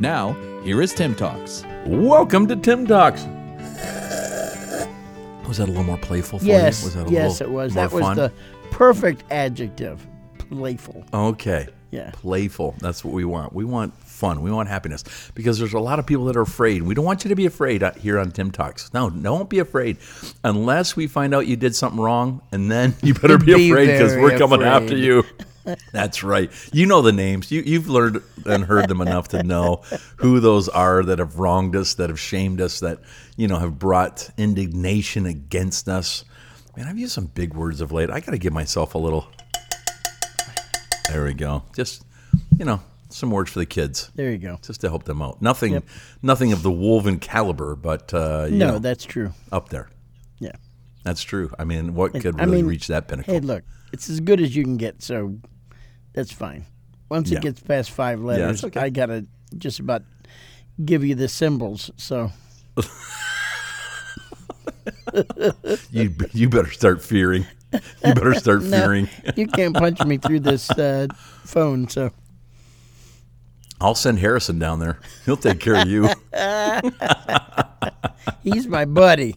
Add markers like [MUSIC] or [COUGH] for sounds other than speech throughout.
Now, here is TIIM Talks. Welcome to TIIM Talks. Was that a little more playful for Yes, you? Was that a yes, little it was. more That was fun? the perfect adjective. Playful. Okay. Yeah. Playful. That's what we want. We want fun. We want happiness because there's a lot of people that are afraid. We don't want you to be afraid uh, here on TIIM Talks. No, don't be afraid unless we find out you did something wrong, and then [LAUGHS] you better be, Be afraid because we're coming afraid. after you. [LAUGHS] That's right. You know the names. You, you've learned and heard them enough to know who those are that have wronged us, that have shamed us, that you know have brought indignation against us. Man, I've used some big words of late. I got to give myself a little. There we go. Just you know, some words for the kids, There you go. just to help them out. Nothing, Yep. nothing of the Wolven caliber, but uh, you No, know, that's true. up there. Yeah. That's true. I mean, what could I really mean, reach that pinnacle? Hey, look, it's as good as you can get, so that's fine. Once Yeah. it gets past five letters, okay. I gotta just about give you the symbols. So [LAUGHS] you you better start fearing. You better start [LAUGHS] No, fearing. you can't punch me through this uh, phone. So I'll send Harrison down there. He'll take care of you. [LAUGHS] he's my buddy.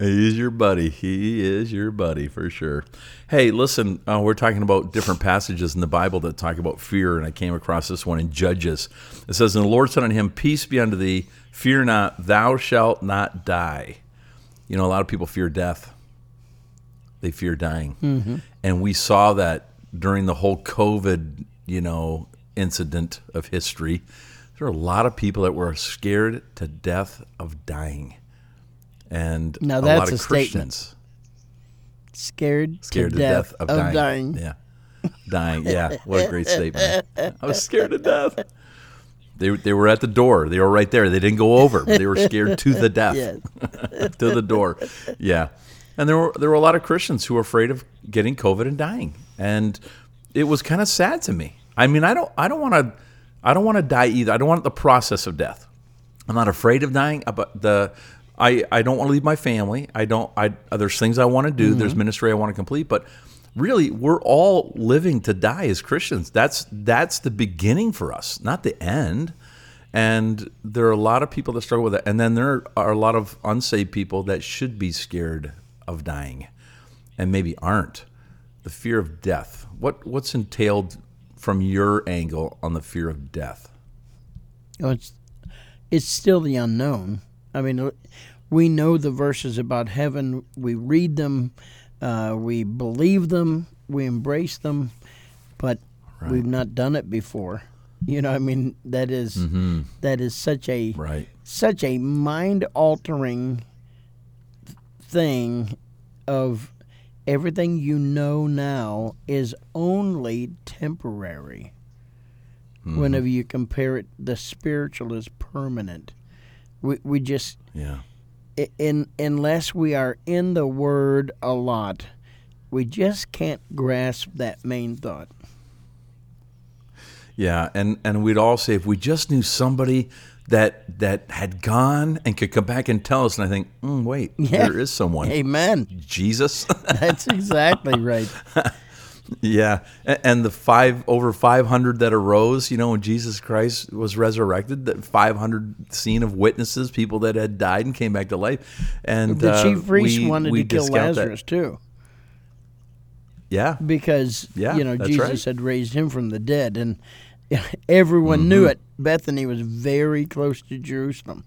He's your buddy. He is your buddy for sure. Hey, listen, uh, we're talking about different passages in the Bible that talk about fear, and I came across this one in Judges. It says, And the Lord said unto him, Peace be unto thee, fear not, thou shalt not die. You know, a lot of people fear death, they fear dying. And we saw that during the whole COVID, you know, incident of history. There are a lot of people that were scared to death of dying. And Now a that's lot of a statement. Christians Scared, scared to, death, of, dying. Yeah, dying. Yeah, what a great statement. I was scared to death. They, they were at the door. They were right there. They didn't go over. They were scared to the death, [LAUGHS] to the door. Yeah, and there were there were a lot of Christians who were afraid of getting COVID and dying, and it was kind of sad to me. I mean, I don't I don't want to I don't want to die either. I don't want the process of death. I'm not afraid of dying, uh, but the I, I don't want to leave my family. I don't. I there's things I want to do. There's mm-hmm. ministry I want to complete. But really, we're all living to die as Christians. That's that's the beginning for us, not the end. And there are a lot of people that struggle with it. And then there are a lot of unsaved people that should be scared of dying, and maybe aren't. The fear of death. What what's entailed from your angle on the fear of death? Know, it's it's still the unknown. I mean, we know the verses about heaven. We read them, uh, we believe them, we embrace them, but we've not done it before. You know, I mean, that is- that is such a Right. such a mind altering thing of everything you know now is only temporary. Whenever you compare it, the spiritual is permanent. We we just Yeah. In unless we are in the Word a lot, we just can't grasp that main thought. Yeah, and and we'd all say if we just knew somebody that that had gone and could come back and tell us, and I think, mm, wait, Yeah. there is someone, Amen. Jesus. [LAUGHS] That's exactly right. [LAUGHS] yeah, and the five over five hundred that arose, you know, when Jesus Christ was resurrected, that five hundred scene of witnesses, people that had died and came back to life, and The uh, chief priest we- wanted we to kill discount that. Lazarus too. Yeah, because Yeah, you know Jesus right. had raised him from the dead, and [LAUGHS] everyone Mm-hmm. knew it. Bethany was very close to Jerusalem,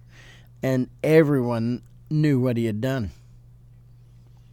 and everyone knew what he had done.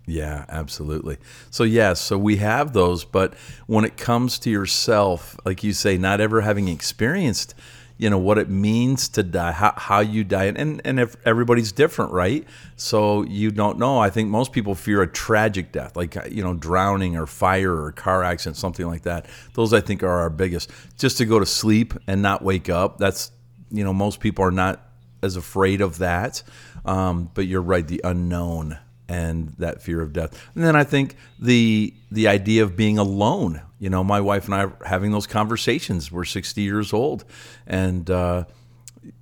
Yeah, absolutely. So yes, so we have those, but when it comes to yourself, like you say, not ever having experienced, you know, what it means to die, how, how you die, and and if everybody's different, right? So you don't know. I think most people fear a tragic death, like you know, drowning or fire or car accident, something like that. Those I think are our biggest. Just to go to sleep and not wake up, that's you know, most people are not as afraid of that. Um, but you're right, the unknown and that fear of death. And then I think the the idea of being alone. You know, my wife and I are having those conversations. We're 60 years old, and uh,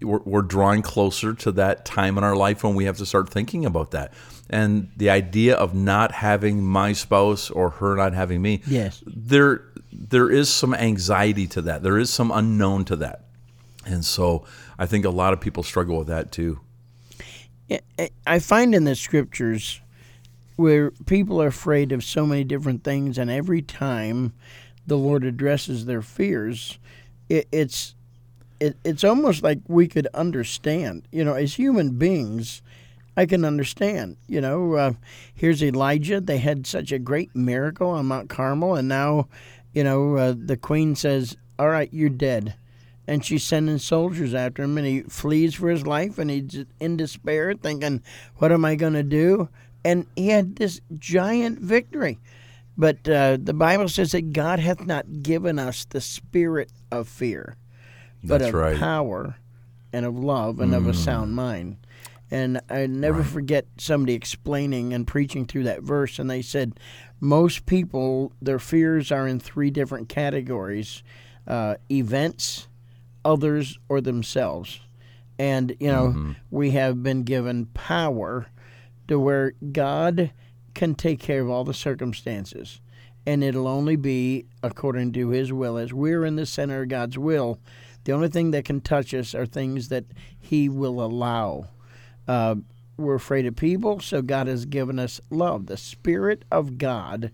we're, we're drawing closer to that time in our life when we have to start thinking about that. And the idea of not having my spouse or her not having me, Yes. there there is some anxiety to that. There is some unknown to that, and so I think a lot of people struggle with that too. I- find in the scriptures where people are afraid of so many different things, and every time the Lord addresses their fears, it, it's it, it's almost like we could understand. You know, as human beings, I can understand. You know, uh, here's Elijah. They had such a great miracle on Mount Carmel, and now, you know, uh, the queen says, "All right, you're dead." And she's sending soldiers after him, and he flees for his life, and he's in despair, thinking, "What am I going to do?" And he had this giant victory. But uh, the Bible says that God hath not given us the spirit of fear, but That's of right. power and of love and of a sound mind. And I never forget somebody explaining and preaching through that verse, and they said most people their fears are in three different categories: uh, events, others, or themselves. And you know we have been given power to where God can take care of all the circumstances, and it'll only be according to His will. As we're in the center of God's will, the only thing that can touch us are things that He will allow. Uh, we're afraid of people, so God has given us love. The Spirit of God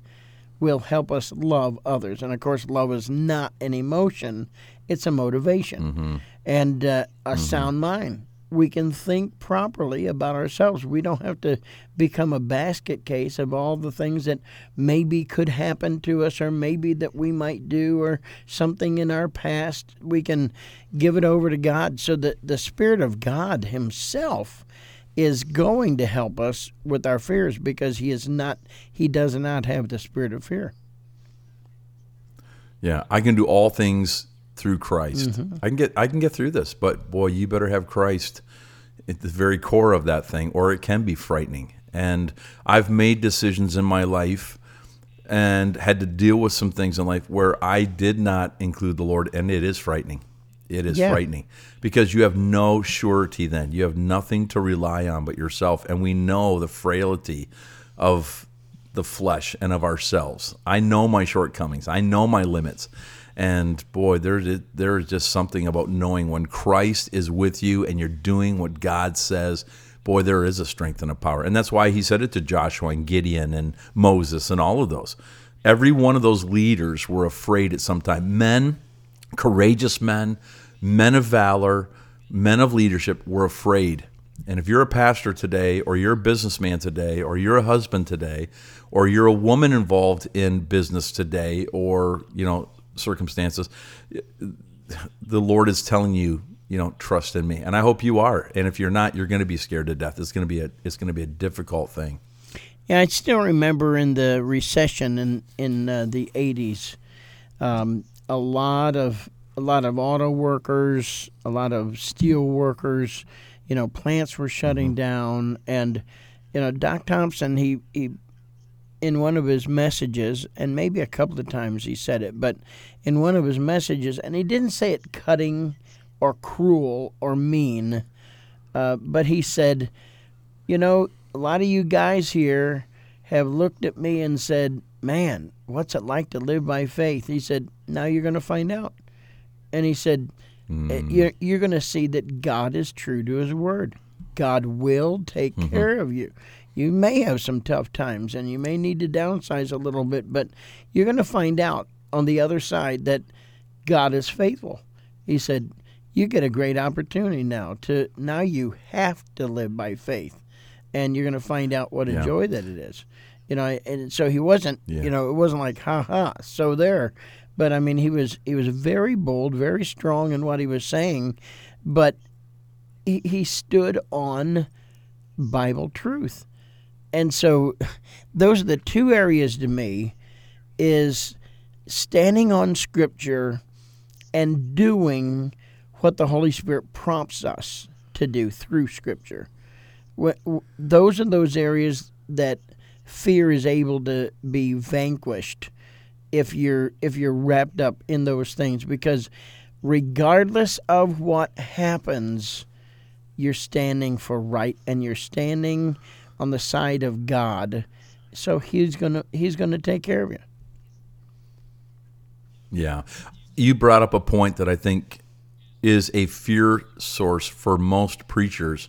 will help us love others. And of course, love is not an emotion, it's a motivation. And uh, a sound mind. We can think properly about ourselves. We don't have to become a basket case of all the things that maybe could happen to us or maybe that we might do or something in our past. We can give it over to God so that the Spirit of God Himself is going to help us with our fears because he is not he does not have the spirit of fear. Yeah, I can do all things through Christ. Mm-hmm. I can get I can get through this, but boy, you better have Christ at the very core of that thing, or it can be frightening. And I've made decisions in my life and had to deal with some things in life where I did not include the Lord, and it is frightening. It is Yeah. frightening because you have no surety then. You have nothing to rely on but yourself. And we know the frailty of the flesh and of ourselves. I know my shortcomings. I know my limits. And boy, there's there's just something about knowing when Christ is with you and you're doing what God says. Boy, there is a strength and a power. And that's why he said it to Joshua and Gideon and Moses and all of those. Every one of those leaders were afraid at some time. Men, courageous men, men of valor, men of leadership were afraid. And if you're a pastor today, or you're a businessman today, or you're a husband today, or you're a woman involved in business today, or you know circumstances, the Lord is telling you, you know, trust in me. And I hope you are. And if you're not, you're going to be scared to death. It's going to be a it's going to be a difficult thing. Yeah, I still remember in the recession in in uh, the '80s, um, a lot of a lot of auto workers, a lot of steel workers, you know, plants were shutting down, and you know, Doc Thompson he he in one of his messages, and maybe a couple of times he said it, but in one of his messages, and he didn't say it cutting or cruel or mean, uh, but he said, you know, a lot of you guys here have looked at me and said, man, what's it like to live by faith? He said, now you're going to find out. And he said, "Uh, you're, you're going to see that God is true to his word. God will take care of you. You may have some tough times and you may need to downsize a little bit, but you're going to find out on the other side that God is faithful. He said, you get a great opportunity now to now you have to live by faith and you're going to find out what a Yeah. joy that it is. You know, and so he wasn't, Yeah. you know, it wasn't like ha ha, so there. But I mean, he was he was very bold, very strong in what he was saying, but he, he stood on Bible truth. And so those are the two areas to me is standing on scripture and doing what the Holy Spirit prompts us to do through Scripture. Those are those areas that fear is able to be vanquished if you're if you're wrapped up in those things because regardless of what happens you're standing for right and you're standing on the side of God so he's going to he's going to take care of you yeah you brought up a point that I think is a fear source for most preachers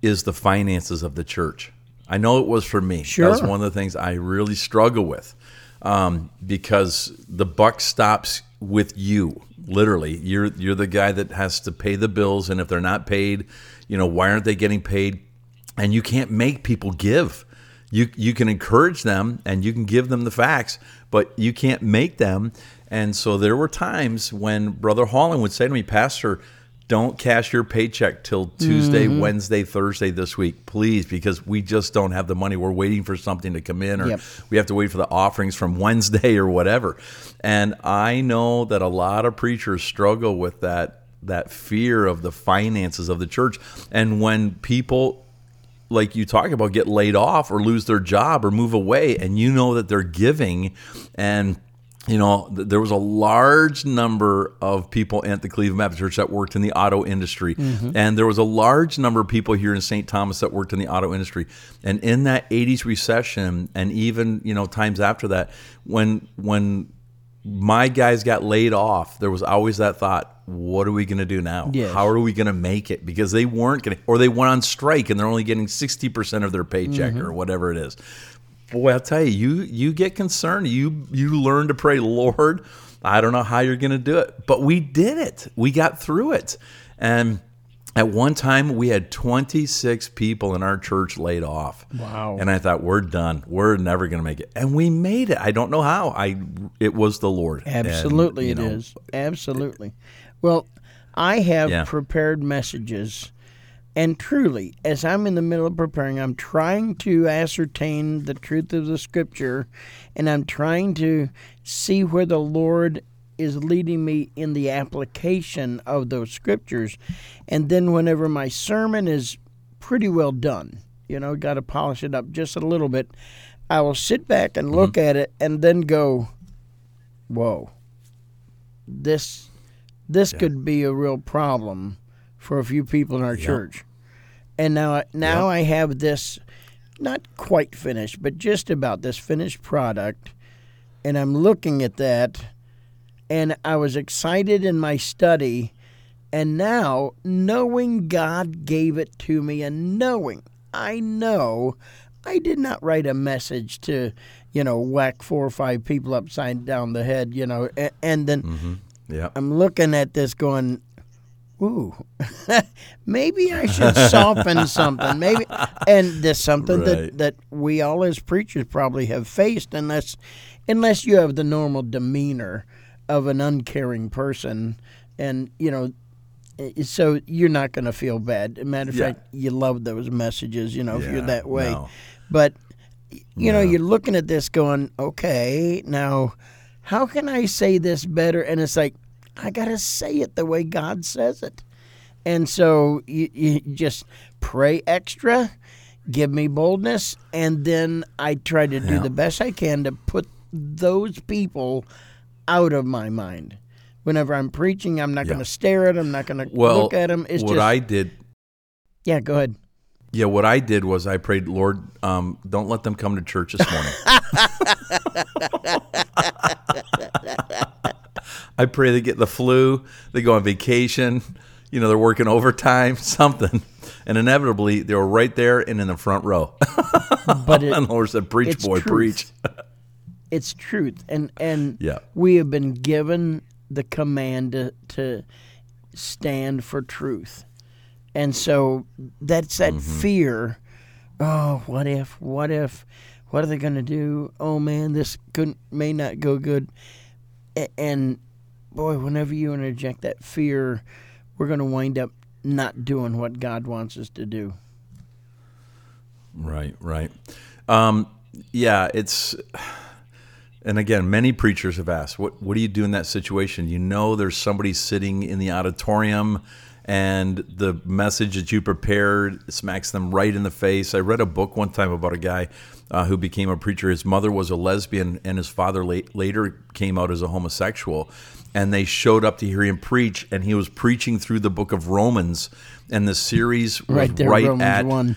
is the finances of the church. I know it was for me. Sure. That's one of the things I really struggle with um, because the buck stops with you. Literally, you're you're the guy that has to pay the bills, and if they're not paid, you know why aren't they getting paid? And you can't make people give. You you can encourage them and you can give them the facts, but you can't make them. And so there were times when Brother Holland would say to me, Pastor, don't cash your paycheck till Tuesday, mm-hmm. Wednesday, Thursday this week, please, because we just don't have the money. We're waiting for something to come in, or yep. we have to wait for the offerings from Wednesday or whatever. And I know that a lot of preachers struggle with that that fear of the finances of the church. And when people like you talk about get laid off or lose their job or move away and you know that they're giving and you know, there was a large number of people at the Cleveland Baptist Church that worked in the auto industry. Mm-hmm. And there was a large number of people here in St. Thomas that worked in the auto industry. And in that 80s recession and even, you know, times after that, when when my guys got laid off, there was always that thought, what are we going to do now? Yes. How are we going to make it? Because they weren't going to, or they went on strike and they're only getting 60% of their paycheck mm-hmm. or whatever it is boy, I'll tell you, you you get concerned. You you learn to pray, Lord. I don't know how you're going to do it, but we did it. We got through it, and at one time we had 26 people in our church laid off. Wow! And I thought we're done. We're never going to make it, and we made it. I don't know how. I it was the Lord. Absolutely, and, it know, is. Absolutely. Well, I have yeah. prepared messages and truly, as I'm in the middle of preparing, I'm trying to ascertain the truth of the scripture and I'm trying to see where the Lord is leading me in the application of those scriptures. And then, whenever my sermon is pretty well done, you know, got to polish it up just a little bit, I will sit back and look mm-hmm. at it and then go, whoa, this, this yeah. could be a real problem for a few people in our yep. church. And now now yep. I have this not quite finished, but just about this finished product and I'm looking at that and I was excited in my study and now knowing God gave it to me and knowing I know I did not write a message to, you know, whack four or five people upside down the head, you know, and, and then mm-hmm. yeah. I'm looking at this going, ooh, [LAUGHS] maybe I should [LAUGHS] soften something. Maybe, and there's something right. that, that we all as preachers probably have faced, unless unless you have the normal demeanor of an uncaring person, and you know. So you're not going to feel bad. matter of yeah. fact, you love those messages, you know, yeah, if you're that way. No. But you no. know, you're looking at this, going, "Okay, now, how can I say this better?" And it's like, I got to say it the way God says it. And so you, you just pray extra, give me boldness, and then I try to do yeah. the best I can to put those people out of my mind. Whenever I'm preaching, I'm not yeah. going to stare at them, I'm not going to well, look at them. It's what just, I did. Yeah, go ahead. Yeah, what I did was I prayed, Lord, um, don't let them come to church this morning. [LAUGHS] I pray they get the flu, they go on vacation, you know, they're working overtime, [LAUGHS] something. And inevitably, they were right there and in the front row. But [LAUGHS] it, and the Lord said, Preach, boy, truth. preach. It's truth. And, and yeah. we have been given the command to, to stand for truth. And so that's that mm-hmm. fear. Oh, what if? What if? What are they going to do? Oh man, this could may not go good. And boy, whenever you interject that fear, we're going to wind up not doing what God wants us to do. Right, right. Um, yeah, it's and again, many preachers have asked, "What what do you do in that situation?" You know, there's somebody sitting in the auditorium, and the message that you prepared smacks them right in the face. I read a book one time about a guy uh, who became a preacher. His mother was a lesbian, and his father late, later came out as a homosexual. And they showed up to hear him preach, and he was preaching through the book of Romans, and the series was Right there, right Romans at 1.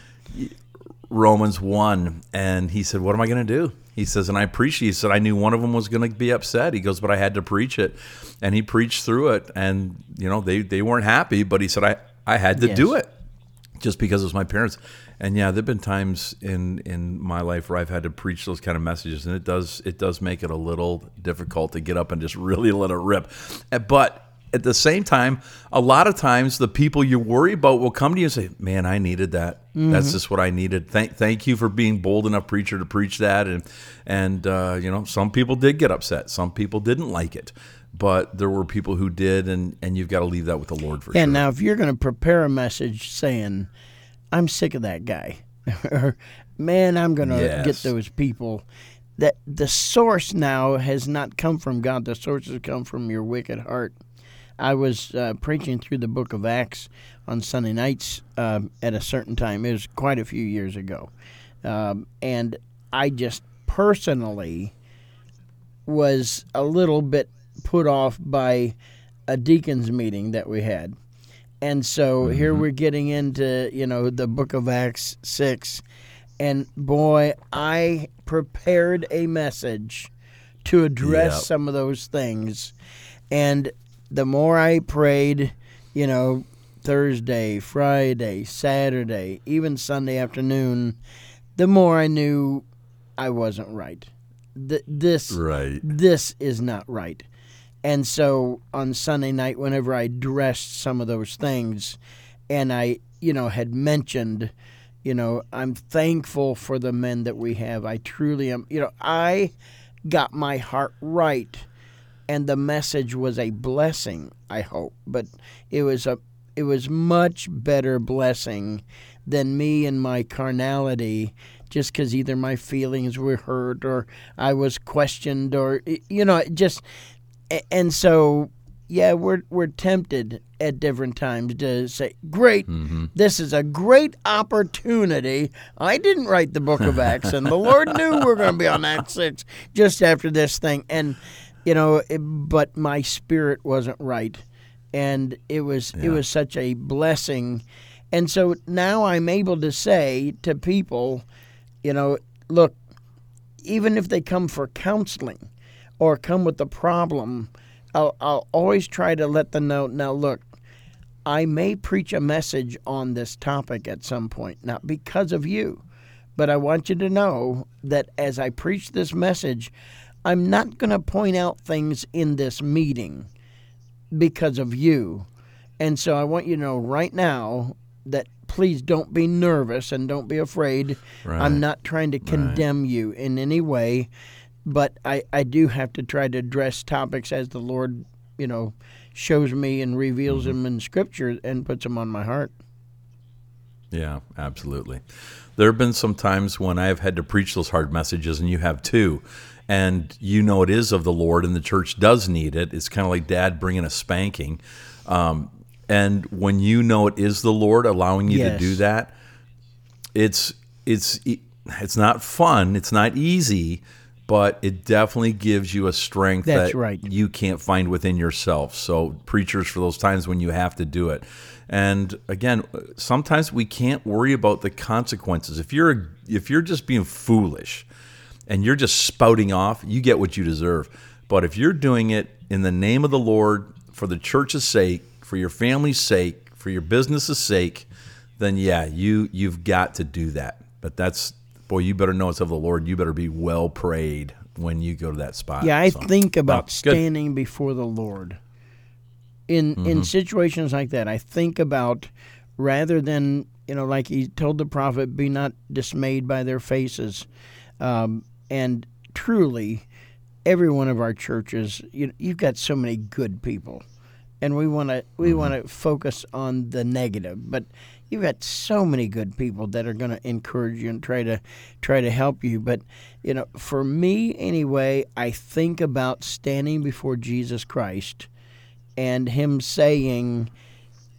Romans 1. And he said, What am I going to do? He says, and I preached. He said, I knew one of them was going to be upset. He goes, but I had to preach it. And he preached through it. And, you know, they, they weren't happy, but he said, I, I had to do it just because it was my parents. And yeah, there've been times in in my life where I've had to preach those kind of messages, and it does it does make it a little difficult to get up and just [LAUGHS] really let it rip. Uh, But at the same time, a lot of times the people you worry about will come to you and say, "Man, I needed that. That's just what I needed. Thank thank you for being bold enough preacher to preach that." And and uh, you know, some people did get upset. Some people didn't like it. But there were people who did, and, and you've got to leave that with the Lord for And sure. now, if you're going to prepare a message saying, "I'm sick of that guy," [LAUGHS] or "Man, I'm going to Yes. get those people," that the source now has not come from God. The source has come from your wicked heart. I was uh, preaching through the Book of Acts on Sunday nights um, at a certain time. It was quite a few years ago, um, and I just personally was a little bit put off by a deacons meeting that we had. And so here we're getting into, you know, the book of Acts 6 and boy, I prepared a message to address Yep. some of those things. And the more I prayed, you know, Thursday, Friday, Saturday, even Sunday afternoon, the more I knew I wasn't right. Th- this right. this is not right. And so on Sunday night, whenever I dressed some of those things, and I, you know, had mentioned, you know, I'm thankful for the men that we have. I truly am. You know, I got my heart right, and the message was a blessing. I hope, but it was a, it was much better blessing than me and my carnality just because either my feelings were hurt or I was questioned or you know just and so yeah we're we're tempted at different times to say great mm-hmm. this is a great opportunity. I didn't write the book of Acts and the Lord knew we are going to be on Acts 6 just after this thing. And you know it, but my spirit wasn't right. And it was it was such a blessing. And so now I'm able to say to people you know, look, even if they come for counseling or come with a problem, I'll, I'll always try to let them know now, look, I may preach a message on this topic at some point, not because of you, but I want you to know that as I preach this message, I'm not going to point out things in this meeting because of you. And so I want you to know right now that please don't be nervous and don't be afraid. Right. I'm not trying to condemn you in any way, but I, I do have to try to address topics as the Lord, you know, shows me and reveals Mm-hmm. them in Scripture and puts them on my heart. Yeah, absolutely. There have been some times when I've had to preach those hard messages, and you have too. And you know it is of the Lord, and the church does need it. It's kind of like dad bringing a spanking. Um, and when you know it is the Lord allowing you to do that, it's it's it's not fun. It's not easy, but it definitely gives you a strength That's that right. you can't find within yourself. So preachers for those times when you have to do it. And again, sometimes we can't worry about the consequences. If you're if you're just being foolish and you're just spouting off, you get what you deserve. But if you're doing it in the name of the Lord for the church's sake, for your family's sake, for your business's sake, then yeah, you you've got to do that. But that's boy, you better know it's of the Lord. You better be well prayed when you go to that spot. Yeah, I So, think about wow, good. standing before the Lord. In Mm-hmm. in situations like that, I think about rather than you know, like he told the prophet, "Be not dismayed by their faces," um, and truly, every one of our churches, you you've got so many good people, and we want to we mm-hmm. want to focus on the negative. But you've got so many good people that are going to encourage you and try to try to help you. But you know, for me anyway, I think about standing before Jesus Christ and Him saying,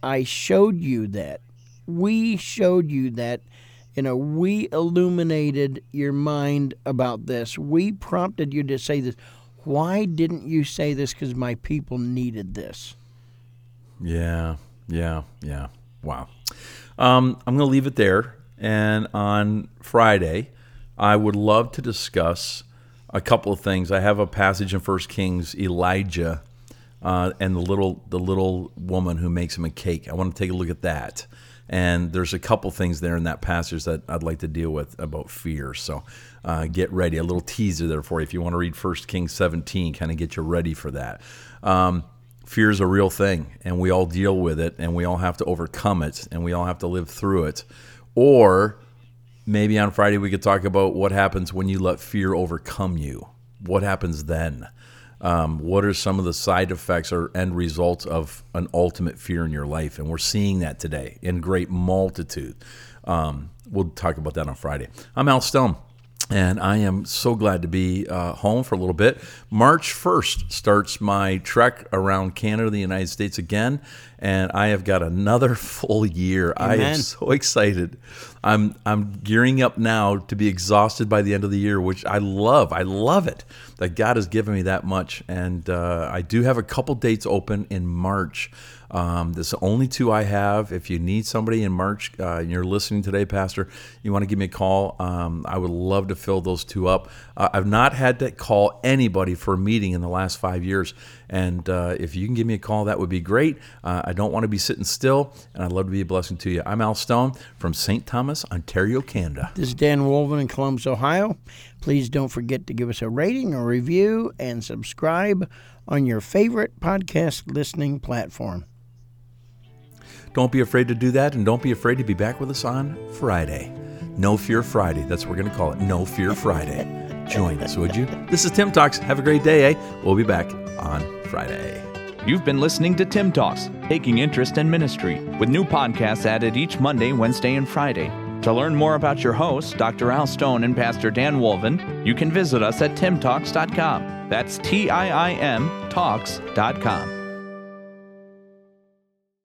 "I showed you that. We showed you that." You know, we illuminated your mind about this. We prompted you to say this. Why didn't you say this? Because my people needed this. Yeah, yeah, yeah. Wow. Um, I'm going to leave it there. And on Friday, I would love to discuss a couple of things. I have a passage in First Kings, Elijah, uh, and the little the little woman who makes him a cake. I want to take a look at that. And there's a couple things there in that passage that I'd like to deal with about fear. So uh, get ready. A little teaser there for you if you want to read First Kings 17, kind of get you ready for that. Um, fear is a real thing, and we all deal with it, and we all have to overcome it, and we all have to live through it. Or maybe on Friday we could talk about what happens when you let fear overcome you. What happens then? Um, what are some of the side effects or end results of an ultimate fear in your life? And we're seeing that today in great multitude. Um, we'll talk about that on Friday. I'm Al Stone. And I am so glad to be uh, home for a little bit. March 1st starts my trek around Canada, the United States again, and I have got another [LAUGHS] full year. Amen. I am so excited. I'm I'm gearing up now to be exhausted by the end of the year, which I love. I love it that God has given me that much, and uh, I do have a couple dates open in March. Um, this is the only two I have. If you need somebody in March uh, and you're listening today, Pastor, you want to give me a call. Um, I would love to fill those two up. Uh, I've not had to call anybody for a meeting in the last five years. And uh, if you can give me a call, that would be great. Uh, I don't want to be sitting still, and I'd love to be a blessing to you. I'm Al Stone from St. Thomas, Ontario, Canada. This is Dan Wolven in Columbus, Ohio. Please don't forget to give us a rating, a review, and subscribe on your favorite podcast listening platform. Don't be afraid to do that, and don't be afraid to be back with us on Friday. No Fear Friday. That's what we're going to call it. No Fear Friday. [LAUGHS] Join us, would you? This is TIIM Talks. Have a great day, eh? We'll be back on Friday. You've been listening to TIIM Talks, taking interest in ministry, with new podcasts added each Monday, Wednesday, and Friday. To learn more about your hosts, Dr. Al Stone and Pastor Dan Wolven, you can visit us at tiimtalks.com. That's T I I M talks.com.